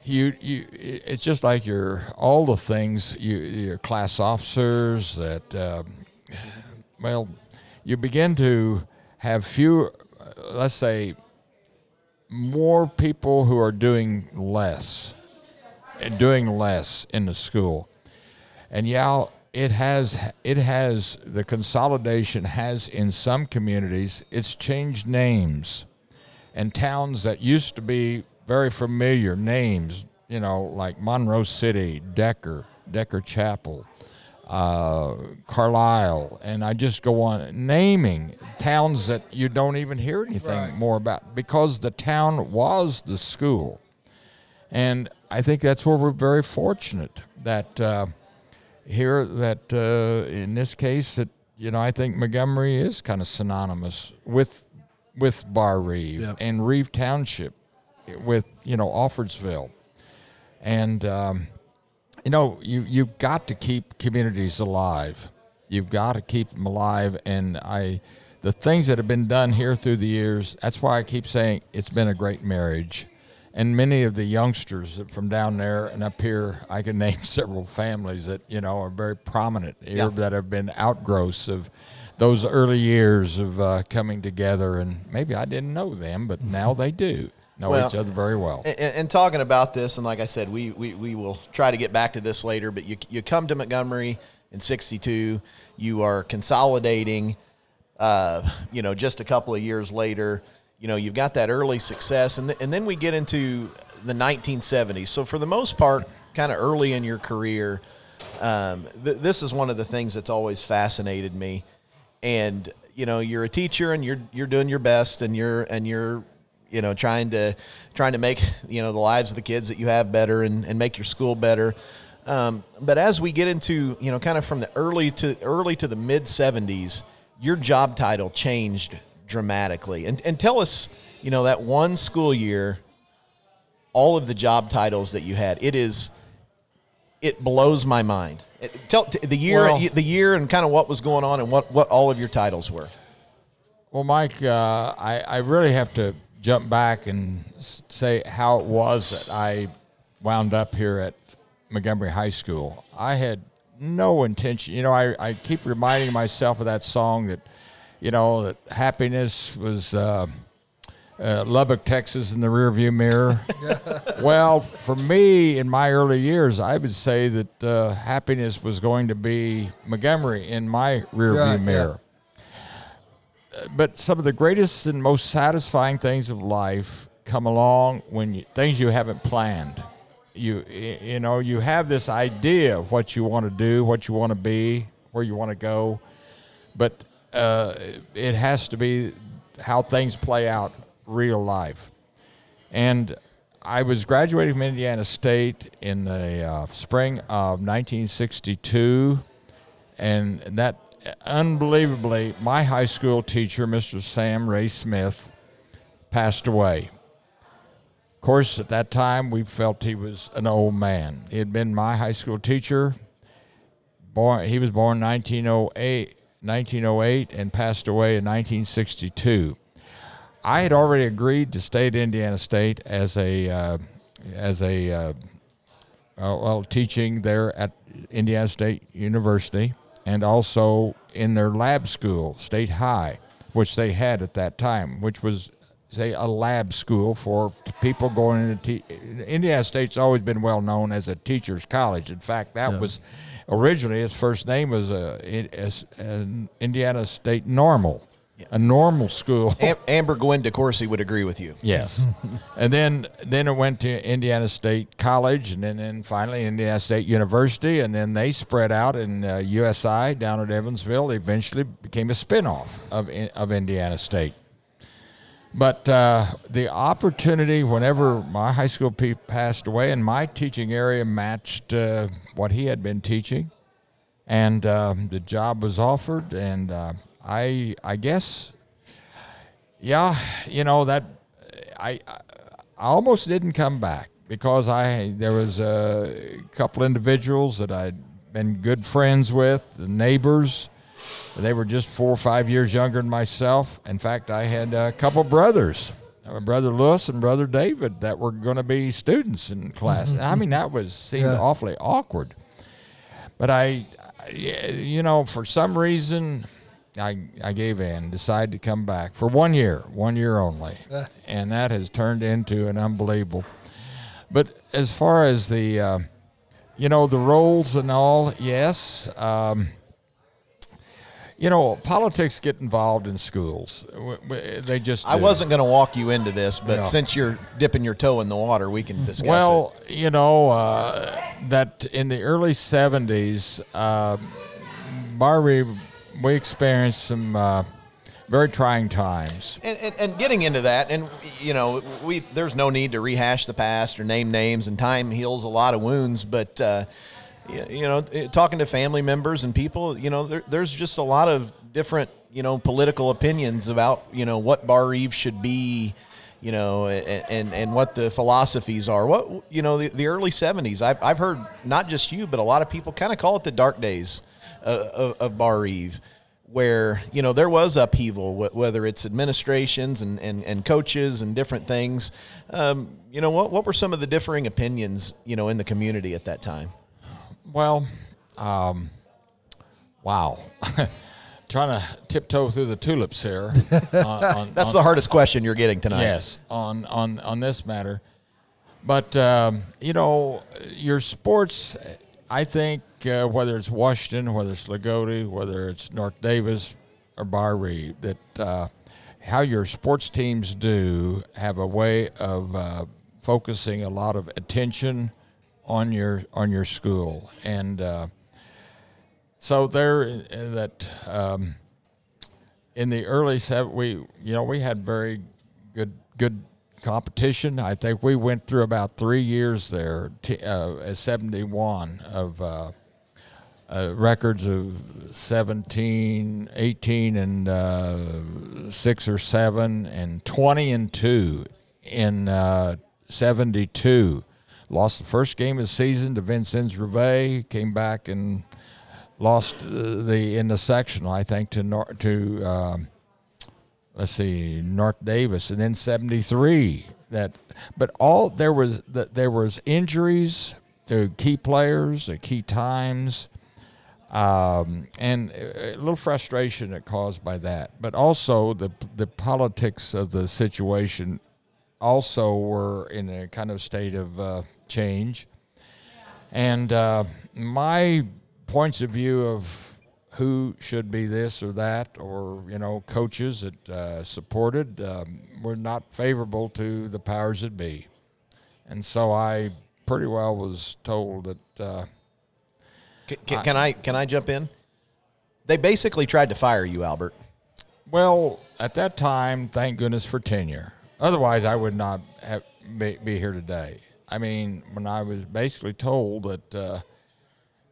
you you it's just like your all the things you your class officers that um, well you begin to have fewer let's say more people who are doing less doing less in the school. And yeah it has it has the consolidation has in some communities it's changed names. And towns that used to be very familiar names, you know, like Monroe City, Decker, Decker Chapel, uh, Carlisle, and I just go on naming towns that you don't even hear anything right. more about because the town was the school. And I think that's where we're very fortunate that uh, here, that uh, in this case, that you know, I think Montgomery is kind of synonymous with with Barr Reeve yep. and Reeve Township with you know Alfordsville, and um, you know you you've got to keep communities alive. You've got to keep them alive, and I the things that have been done here through the years. That's why I keep saying it's been a great marriage. And many of the youngsters from down there and up here, I can (laughs) name several families that you know are very prominent here yeah. that have been outgrowths of those early years of uh, coming together. And maybe I didn't know them, but now (laughs) they do know well, each other very well. And, and, talking about this, and like I said, we, we, we will try to get back to this later, but you, you come to Montgomery in 62, you are consolidating, uh, you know, just a couple of years later, you know, you've got that early success. And, th- and then we get into the 1970s. So for the most part, kind of early in your career, um, th- this is one of the things that's always fascinated me. And you know, you're a teacher and you're you're doing your best and you're and you're you know trying to trying to make you know the lives of the kids that you have better and, and make your school better. Um, but as we get into you know kind of from the early to early to the mid 70s your job title changed dramatically. And, and tell us you know that one school year all of the job titles that you had. It is it blows my mind. It, tell the year well, the year and kind of what was going on and what what all of your titles were. Well mike uh, I, I really have to jump back and say how it was that I wound up here at Montgomery High School. I had no intention. You know, I, I keep reminding myself of that song that, you know, that happiness was uh, uh, Lubbock, Texas in the rearview mirror. (laughs) well, for me, in my early years, I would say that uh, happiness was going to be Montgomery in my rearview right, mirror. Yeah but some of the greatest and most satisfying things of life come along when you, things you haven't planned. You you know you have this idea of what you want to do, what you want to be, where you want to go, but uh, it has to be how things play out real life. And I was graduating from Indiana State in the uh, spring of 1962, and that unbelievably, my high school teacher, Mr. Sam Ray Smith, passed away. Of course, at that time, we felt he was an old man. He had been my high school teacher. Born, he was born 1908, 1908 and passed away in 1962. I had already agreed to stay at Indiana State as a uh, as a uh, well teaching there at Indiana State University and also in their lab school, State High, which they had at that time, which was say a lab school for people going into te- Indiana State's always been well known as a teachers college. In fact, that yeah. was originally its first name was uh, a, a, Indiana State Normal. A normal school. Am- Amber Gwen DeCoursey would agree with you. Yes, (laughs) and then then it went to Indiana State College, and then, then finally Indiana State University, and then they spread out in uh, USI down at Evansville. Eventually became a spinoff of of Indiana State. But uh, the opportunity, whenever my high school pe- passed away, and my teaching area matched uh, what he had been teaching, and um, the job was offered, and uh, I I guess yeah, you know that I I almost didn't come back because I there was a couple individuals that I'd been good friends with, the neighbors. They were just four or five years younger than myself. In fact, I had a couple brothers, uh, brother Lewis and brother David, that were going to be students in class. I mean, that was seemed Yeah. awfully awkward. But I, I- you know, for some reason, I I gave in, decided to come back for one year, one year only, (laughs) and that has turned into an unbelievable. But as far as the, uh, you know, the roles and all, yes. Um, you know, politics get involved in schools. They just. I do. wasn't going to walk you into this, but No. since you're dipping your toe in the water, we can discuss Well, you know uh, that in the early '70s, uh, Barr Reeve, we experienced some uh, very trying times. And, and, and getting into that, and you know, we there's no need to rehash the past or name names, and time heals a lot of wounds. But uh, you, know, talking to family members and people, you know, there, there's just a lot of different, you know, political opinions about you know what Barr Reeve should be. You know, and, and, and what the philosophies are. What you know, the, the early '70s. I've, I've heard not just you, but a lot of people kind of call it the dark days of, of, Barr Reeve. where you know there was upheaval, whether it's administrations and, and, and coaches and different things. Um, you know, what what were some of the differing opinions you know in the community at that time? Well, um, wow. (laughs) Trying to tiptoe through the tulips here. (laughs) on, on, That's on- the hardest question you're getting tonight. Yes, on on on this matter, but um, you know your sports. I think uh, whether it's Washington, whether it's Loogootee, whether it's North Daviess or Barr Reeve, that uh, how your sports teams do have a way of uh, focusing a lot of attention on your on your school and. Uh, so there, uh, that um, in the early seven, we you know we had very good good competition. I think we went through about three years there, t- uh, at seventy one of uh, uh, records of 17, 18, and uh, six or seven, and twenty and two in uh, seventy two. Lost the first game of the season to Vincennes Rivet. Came back and lost uh, the in the sectional, I think, to Nor- to um, let's see, North Daviess, and then seventy three. That, but all there was that there was injuries to key players at key times, um, and a little frustration caused by that. But also the the politics of the situation also were in a kind of state of uh, change. And uh, my points of view of who should be this or that, or you know, coaches that uh, supported, um, were not favorable to the powers that be, and so I pretty well was told that. Can, can I can I jump in? They basically tried to fire you, Albert. well, at that time, thank goodness for tenure. Otherwise, I would not have be, be here today. I mean, when I was basically told that uh,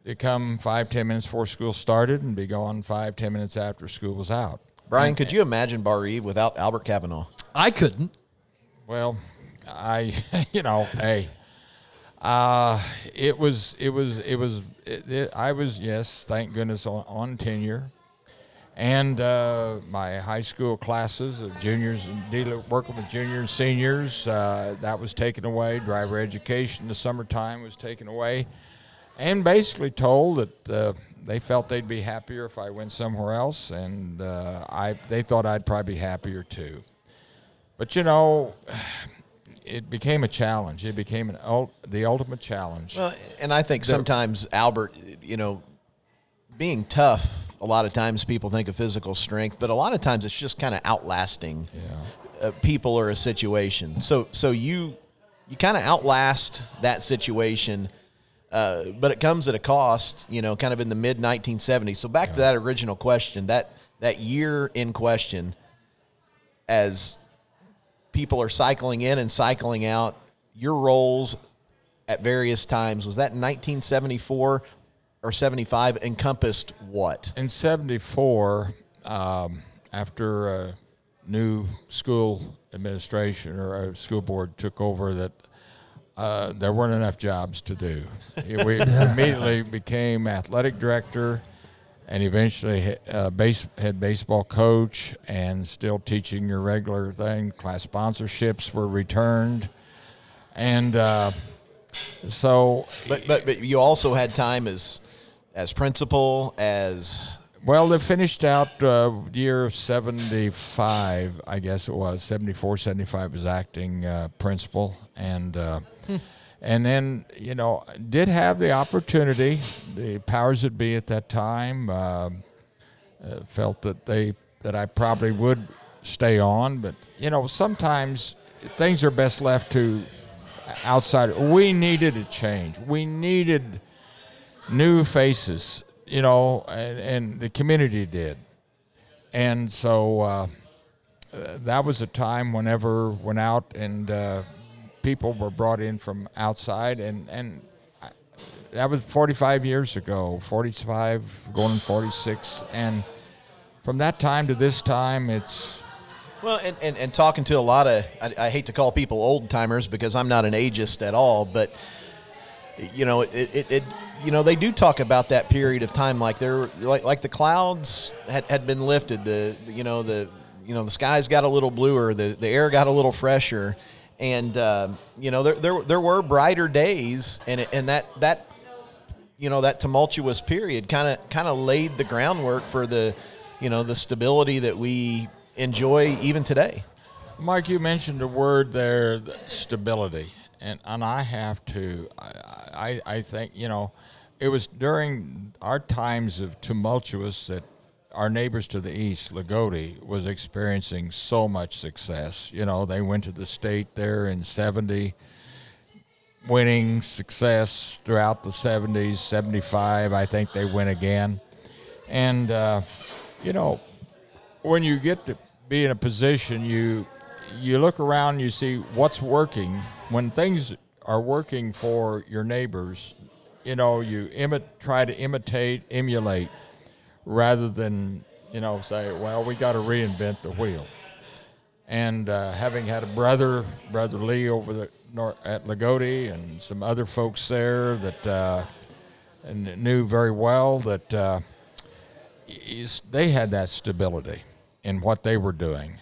you come five ten minutes before school started and be gone five ten minutes after school was out. Brian, could you imagine Barr Reeve without Albert Kavanaugh? I couldn't. Well, I, (laughs) you know, hey, uh, it was, it was, it was, it, it, I was, yes, thank goodness, on, on tenure. And uh, my high school classes of juniors and dealing, working with juniors and seniors, uh, that was taken away. Driver education in the summertime was taken away. And basically told that uh, they felt they'd be happier if I went somewhere else. And uh, I, they thought I'd probably be happier too. But you know, it became a challenge. It became an ul- the ultimate challenge. Well, and I think sometimes Albert, you know, being tough A lot of times people think of physical strength, but a lot of times it's just kind of outlasting uh, people or a situation. So so you you kind of outlast that situation. Uh, but it comes at a cost, you know, kind of in the mid 1970s. So back to that original question, that that year in question, as people are cycling in and cycling out, your roles at various times was that in 1974 or 75 encompassed what? In '74, um, after a new school administration or a school board took over, that uh, there weren't enough jobs to do. (laughs) we immediately became athletic director, and eventually uh, base, head baseball coach, and still teaching your regular thing. Class sponsorships were returned, and uh, so But but but you also had time as as principal as Well, they finished out uh, year 75, I guess it was. 74, 75 was acting uh, principal. And, uh, and then, you know, did have the opportunity. The powers that be at that time uh, uh, felt that they that I probably would stay on. But, you know, sometimes things are best left to outside. We needed a change. We needed new faces, you know, and, and the community did. And so uh, uh, that was a time whenever went out and uh, people were brought in from outside, and and I- that was 45 years ago, 45 going 46, and from that time to this time, it's Well, and, and, and talking to a lot of, I, I hate to call people old timers because I'm not an ageist at all, but you know, it, it, it, you know, they do talk about that period of time, like they're like, like the clouds had, had been lifted, the, you know, the, you know, the skies got a little bluer, the, the air got a little fresher. And, um, you know, there, there, there were brighter days and, and that, that, you know, that tumultuous period kind of, kind of laid the groundwork for the, you know, the stability that we enjoy even today. Mike, you mentioned a word there, stability, and and I have to. I, I I think you know, it was during our times of tumultuous that our neighbors to the east, Loogootee, was experiencing so much success. You know, they went to the state there in '70, winning success throughout the '70s. '75, I think they win again, and uh, you know, when you get to be in a position, you you look around, you see what's working. When things are working for your neighbors, you know, you imi- try to imitate, emulate, rather than you know say, well, we got to reinvent the wheel. And uh, having had a brother, brother Lee, over the at Loogootee, and some other folks there that uh, knew very well that. Uh, they had that stability in what they were doing.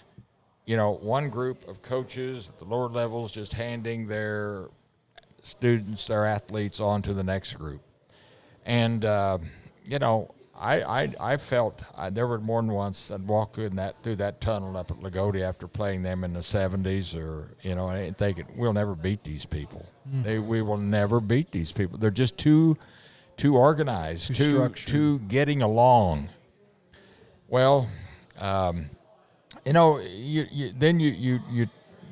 You know, one group of coaches at the lower levels just handing their students, their athletes, on to the next group. And, uh, you know, I, I, I felt I, there were more than once I'd walk in that through that tunnel up at Loogootee after playing them in the 70s, or you know, and thinking we'll never beat these people. They, we will never beat these people. They're just too, too organized, Too too, too getting along. Well, um, you know, you, you then you, you you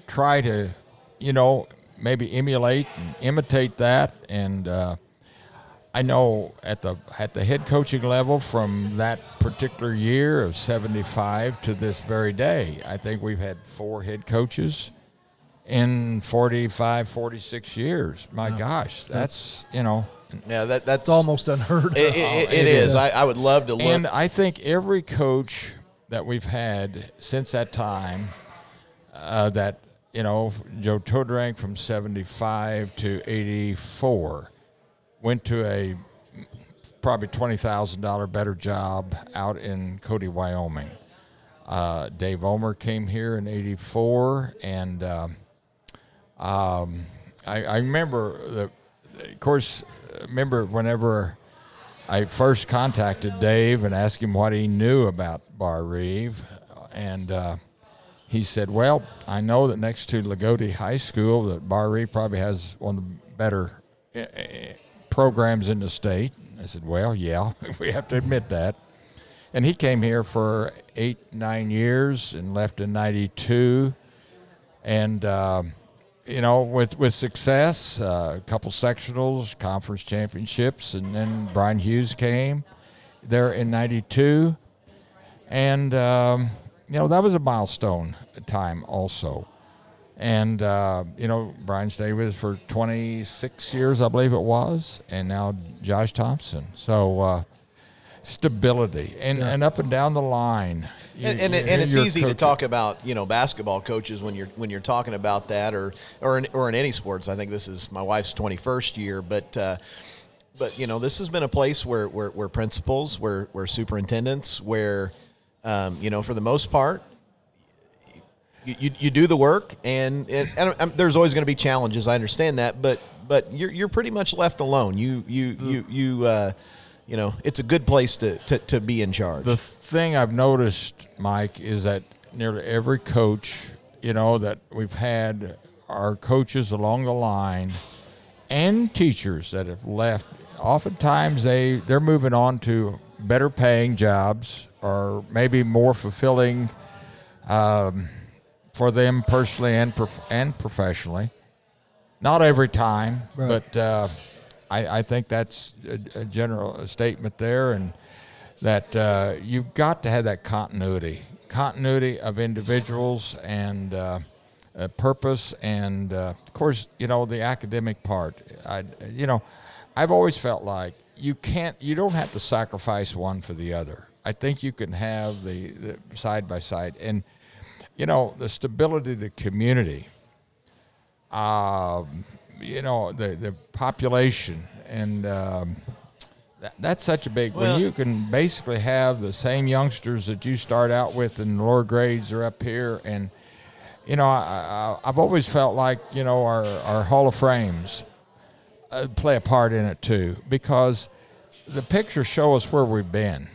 try to, you know, maybe emulate and imitate that. And uh, I know at the at the head coaching level, from that particular year of '75 to this very day, I think we've had four head coaches in 45, 46 years. My gosh, that's you know. Yeah, that that's It's almost unheard of. It, it, it is. I, I would love to look. And I think every coach that we've had since that time, uh, that you know, Joe Todrang from '75 to '84, went to a probably twenty thousand dollar better job out in Cody, Wyoming. Uh, Dave Omer came here in '84, and um, um, I, I remember the, of course, remember whenever I first contacted Dave and asked him what he knew about Barr Reeve, and uh, he said, "Well, I know that next to Loogootee High School, that Barr Reeve probably has one of the better eh, eh, programs in the state." I said, "Well, yeah, (laughs) we have to admit that." and he came here for eight, nine years and left in '92, and um, you know, with with success, uh, a couple sectionals, conference championships, and then Brian Hughes came there in '92, and um, you know that was a milestone time also. And uh, you know, Brian stayed with us for 26 years, I believe it was, and now Josh Thompson. So uh, stability and, and up and down the line. You- and, and, you- and it's you're easy to talk about you know basketball coaches when you're when you're talking about that or or in, or in any sports. I think this is my wife's 21st year, but uh, but you know this has been a place where where, where principals, where where superintendents, where um, you know for the most part. You, you, do the work, and, and, and um, there's always going to be challenges. I understand that, but but you're, you're pretty much left alone. You you you you uh, you know it's a good place to, to, to be in charge. The thing I've noticed, Mike, is that nearly every coach, you know, that we've had our coaches along the line and teachers that have left. Oftentimes they they're moving on to better paying jobs or maybe more fulfilling um, for them personally and prof- and professionally. Not every time, Right. but uh, I, I think that's a, a general statement there, and that uh, you've got to have that continuity, continuity of individuals and uh, purpose, and uh, of course, you know the academic part. I, you know, I've always felt like you can't, you don't have to sacrifice one for the other. I think you can have the, the side by side, and you know the stability of the community um, you know the the population and um, that, that's such a big Well- when you can basically have the same youngsters that you start out with in the lower grades are up here and you know I, I, I've always felt like you know our our Hall of Frames uh, play a part in it too because the pictures show us where we've been.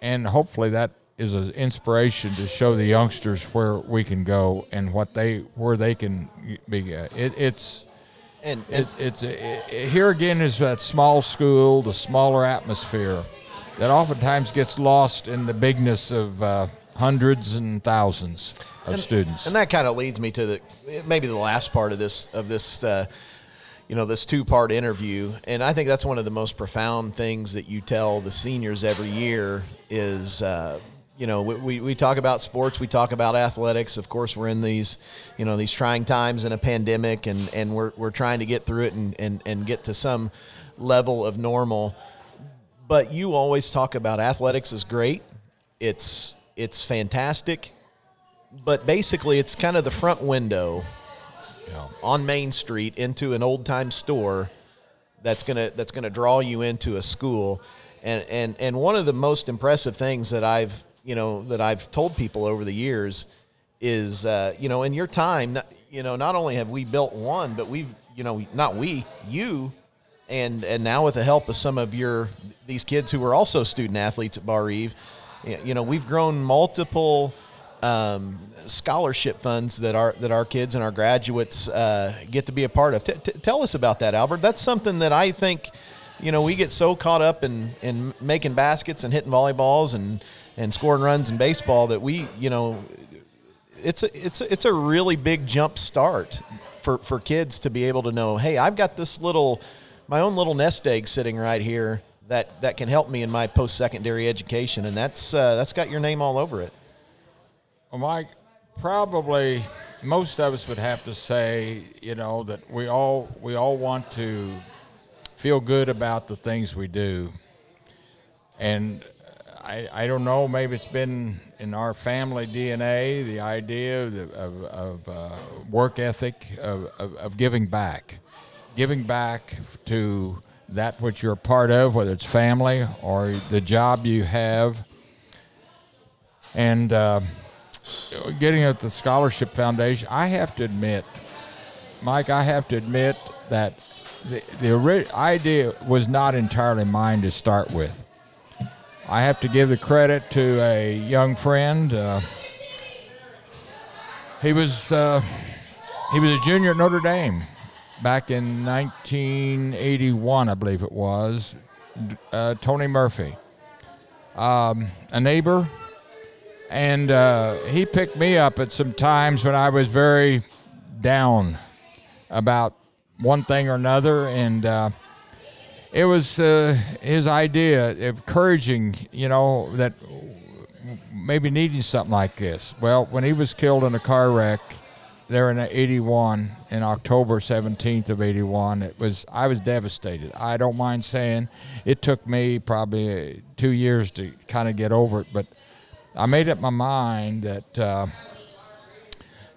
And hopefully that is an inspiration to show the youngsters where we can go and what they where they can be. It, it's and, and it, it's it, here again is that small school, the smaller atmosphere that oftentimes gets lost in the bigness of uh, hundreds and thousands of students. And that kind of leads me to the maybe the last part of this of this uh, you know this two part interview, and I think that's one of the most profound things that you tell the seniors every year is. Uh, you know, we, we, we talk about sports, we talk about athletics. Of course, we're in these, you know, these trying times in a pandemic, and, and we're, we're trying to get through it and, and, and get to some level of normal. But you always talk about athletics is great. It's it's fantastic but basically it's kind of the front window on Main Street into an old time store that's gonna that's gonna draw you into a school. And, and and one of the most impressive things that I've you know that I've told people over the years is uh, you know in your time you know not only have we built one but we've you know not we you and and now with the help of some of your these kids who are also student athletes at Barr Reeve, you know we've grown multiple um, scholarship funds that our that our kids and our graduates uh, get to be a part of. T- t- tell us about that, Albert. That's something that I think you know we get so caught up in in making baskets and hitting volleyballs and and scoring runs in baseball that we you know it's a, it's a, it's a really big jump start for, for kids to be able to know, hey, I've got this little, my own little nest egg sitting right here that, that can help me in my post secondary education, and that's uh, that's got your name all over it. Well, Mike, probably most of us would have to say, you know, that we all we all want to feel good about the things we do, and I, I don't know, maybe it's been in our family DNA the idea of, of, of uh, work ethic of, of, of giving back, giving back to that which you're part of, whether it's family or the job you have, and. Uh, getting at the scholarship foundation, I have to admit, Mike, I have to admit that the, the idea was not entirely mine to start with. I have to give the credit to a young friend. Uh, he was uh, he was a junior at Notre Dame back in 1981, I believe it was. Uh, Tony Murphy um, a neighbor, and uh, he picked me up at some times when I was very down about one thing or another, and uh, it was uh, his idea, encouraging, you know, that maybe needing something like this. Well, when he was killed in a car wreck there in 81 in October 17th of 81 it was I was devastated. I don't mind saying it took me probably 2 years to kind of get over it, but I made up my mind that uh,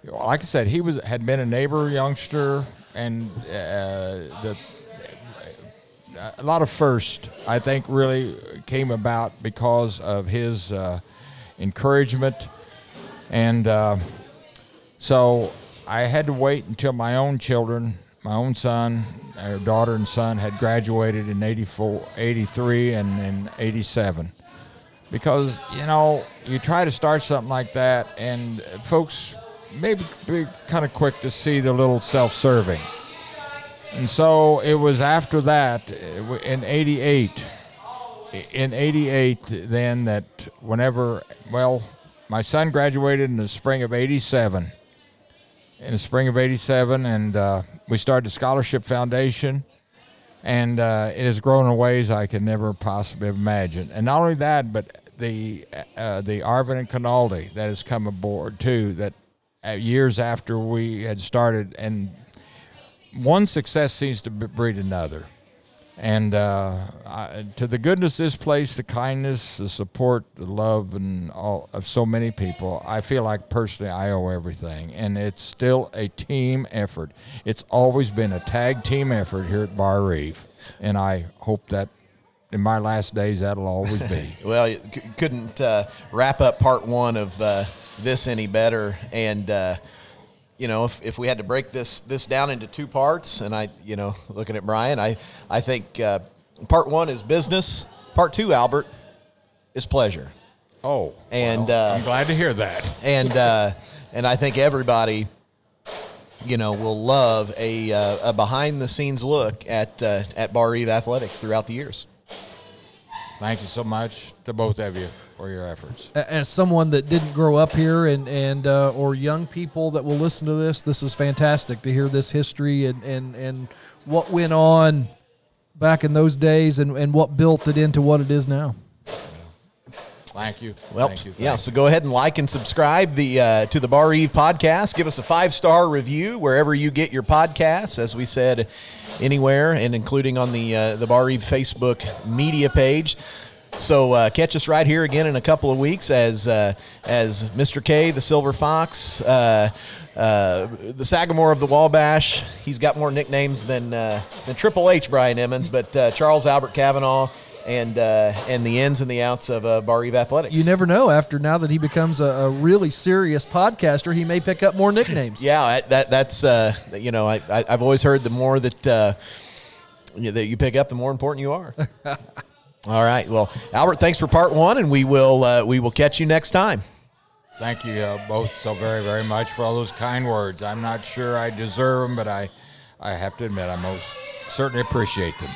like I said, he was had been a neighbor youngster and uh, the a lot of first I think really came about because of his uh, encouragement and uh, so I had to wait until my own children, my own son, our daughter and son had graduated in 84, 83 and in 87. Because, you know, you try to start something like that and folks maybe be kind of quick to see the little self-serving. And so it was after that in 88 in 88 then that whenever well my son graduated in the spring of 87 in the spring of 87 and uh, we started the scholarship foundation and uh, it has grown in ways i could never possibly imagine. And not only that but the uh, the arvin and Kinaldi that has come aboard too that uh, years after we had started and one success seems to breed another and uh, I, to the goodness of this place, the kindness, the support, the love, and all of so many people, I feel like personally I owe everything. And it's still a team effort. It's always been a tag team effort here at Barr Reeve. and I hope that in my last days that'll always be. (laughs) well, you c- couldn't uh, wrap up part one of uh, this any better, and uh, you know, if, if we had to break this this down into two parts, and I, you know, (laughs) looking at Brian, I I think uh, part one is business. Part two, Albert, is pleasure. Oh, and well, uh, I'm glad to hear that. And uh, and I think everybody, you know, will love a, uh, a behind the scenes look at uh, at Barr Reeve athletics throughout the years. Thank you so much to both of you for your efforts. As someone that didn't grow up here, and and uh, or young people that will listen to this, this is fantastic to hear this history and and and what went on back in those days, and and what built it into what it is now. Thank you. Well, Thank you. Thank yeah. So go ahead and like and subscribe the uh, to the Barr Reeve podcast. Give us a five star review wherever you get your podcasts. As we said, anywhere and including on the uh, the Barr Reeve Facebook media page. So uh, catch us right here again in a couple of weeks as uh, as Mr. K, the Silver Fox, uh, uh, the Sagamore of the Wabash. He's got more nicknames than uh, than Triple H, Brian Emmons, but uh, Charles Albert Kavanaugh. And uh, and the ins and the outs of uh, Barr Reeve athletics. You never know. After now that he becomes a, a really serious podcaster, he may pick up more nicknames. (laughs) yeah, that that's uh, you know I, I have always heard the more that uh, that you pick up, the more important you are. (laughs) All right. Well, Albert, thanks for part one, and we will uh, we will catch you next time. Thank you uh, both so very very much for all those kind words. I'm not sure I deserve them, but I I have to admit I most certainly appreciate them.